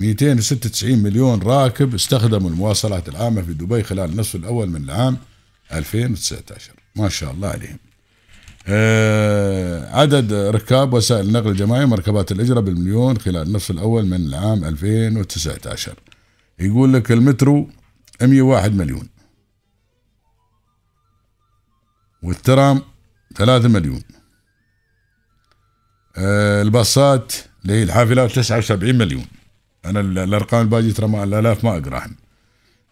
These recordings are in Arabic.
296 مليون راكب استخدموا المواصلات العامة في دبي خلال النصف الأول من العام 2019 ما شاء الله عليهم. آه عدد ركاب وسائل النقل الجماعي ومركبات الإجرة بالمليون خلال النصف الأول من العام 2019 يقول لك المترو 101 مليون. والترام 3 مليون. آه الباصات اللي هي الحافلات 79 مليون. أنا الأرقام الباقي ترى الالاف ما اقراهم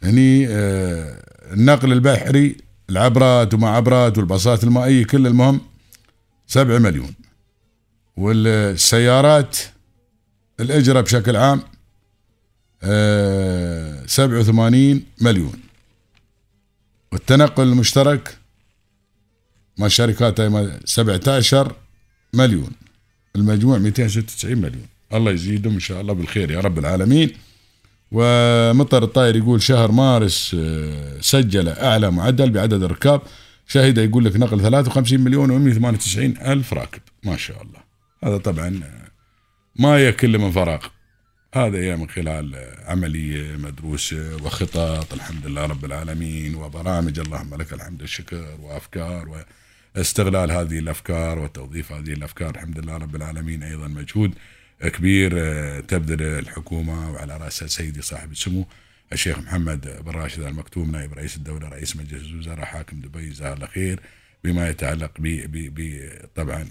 هني آه النقل البحري العبرات وما عبرات والباصات المائيه كل المهم 7 مليون. والسيارات الإجرة بشكل عام آه 87 مليون. والتنقل المشترك مع شركات 17 مليون. المجموع 296 مليون. الله يزيدهم إن شاء الله بالخير يا رب العالمين. ومطر الطائر يقول شهر مارس آه، سجل أعلى معدل بعدد الركاب. شهد يقول لك نقل 53 مليون و198 ألف راكب. ما شاء الله. هذا طبعا آه، ما يكل من فراغ. هذا هي من خلال آه، عملية مدروسة وخطط. الحمد لله رب العالمين. وبرامج اللهم لك الحمد والشكر وأفكار واستغلال هذه الأفكار وتوظيف هذه الأفكار. الحمد لله رب العالمين أيضا مجهود. كبير آه، تبذل الحكومة وعلى رأسها سيدي صاحب السمو الشيخ محمد بن راشد المكتوم نائب رئيس الدولة رئيس مجلس الوزراء حاكم دبي جزاه الله خير بما يتعلق ب طبعا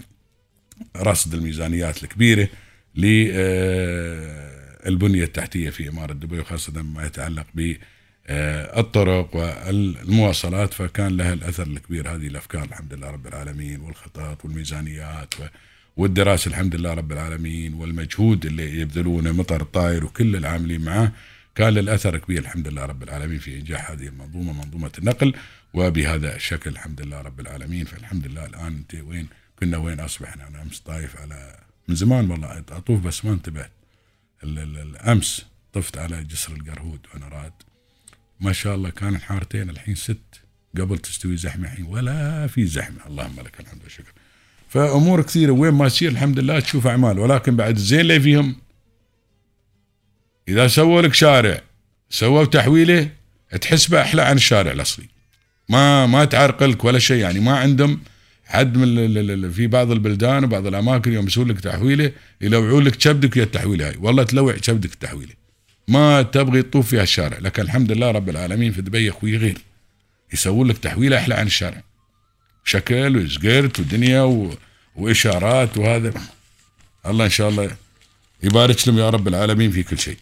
رصد الميزانيات الكبيرة للبنية التحتية في إمارة دبي وخاصة ما يتعلق ب الطرق والمواصلات فكان لها الأثر الكبير. هذه الأفكار الحمد لله رب العالمين والخطط والميزانيات والدراسة الحمد لله رب العالمين والمجهود اللي يبذلونه مطر الطاير وكل العاملين معه كان للأثر كبير الحمد لله رب العالمين في إنجاح هذه المنظومة منظومة النقل وبهذا الشكل الحمد لله رب العالمين. فالحمد لله الآن أنت وين؟ كنا وين؟ أصبحنا أنا أمس طايف على من زمان والله أطوف بس ما انتبهت. الأمس طفت على جسر القرهود وأنا راد ما شاء الله كان الحارتين الحين ست قبل تستوي زحمة الحين ولا في زحمة. اللهم لك الحمد والشكر. فأمور كثيرة. وين ما تصير الحمد لله تشوف أعمال. ولكن بعد الزين اللي فيهم إذا سووا لك شارع سووا تحويله تحسبه أحلى عن الشارع الأصلي. ما ما تعرقلك ولا شيء. يعني ما عندهم حد من في بعض البلدان وبعض الأماكن يوم يسوون لك تحويله يلوعون لك كبدك ويا التحويلة هاي. والله تلوع كبدك التحويلة. ما تبغي تطوف فيها الشارع لكن الحمد لله رب العالمين في دبي أخوي غير. يسوون لك تحويلة أحلى عن الشارع. شكل وزقرت ودنيا و... وإشارات وهذا. الله إن شاء الله يبارك لهم يا رب العالمين في كل شيء.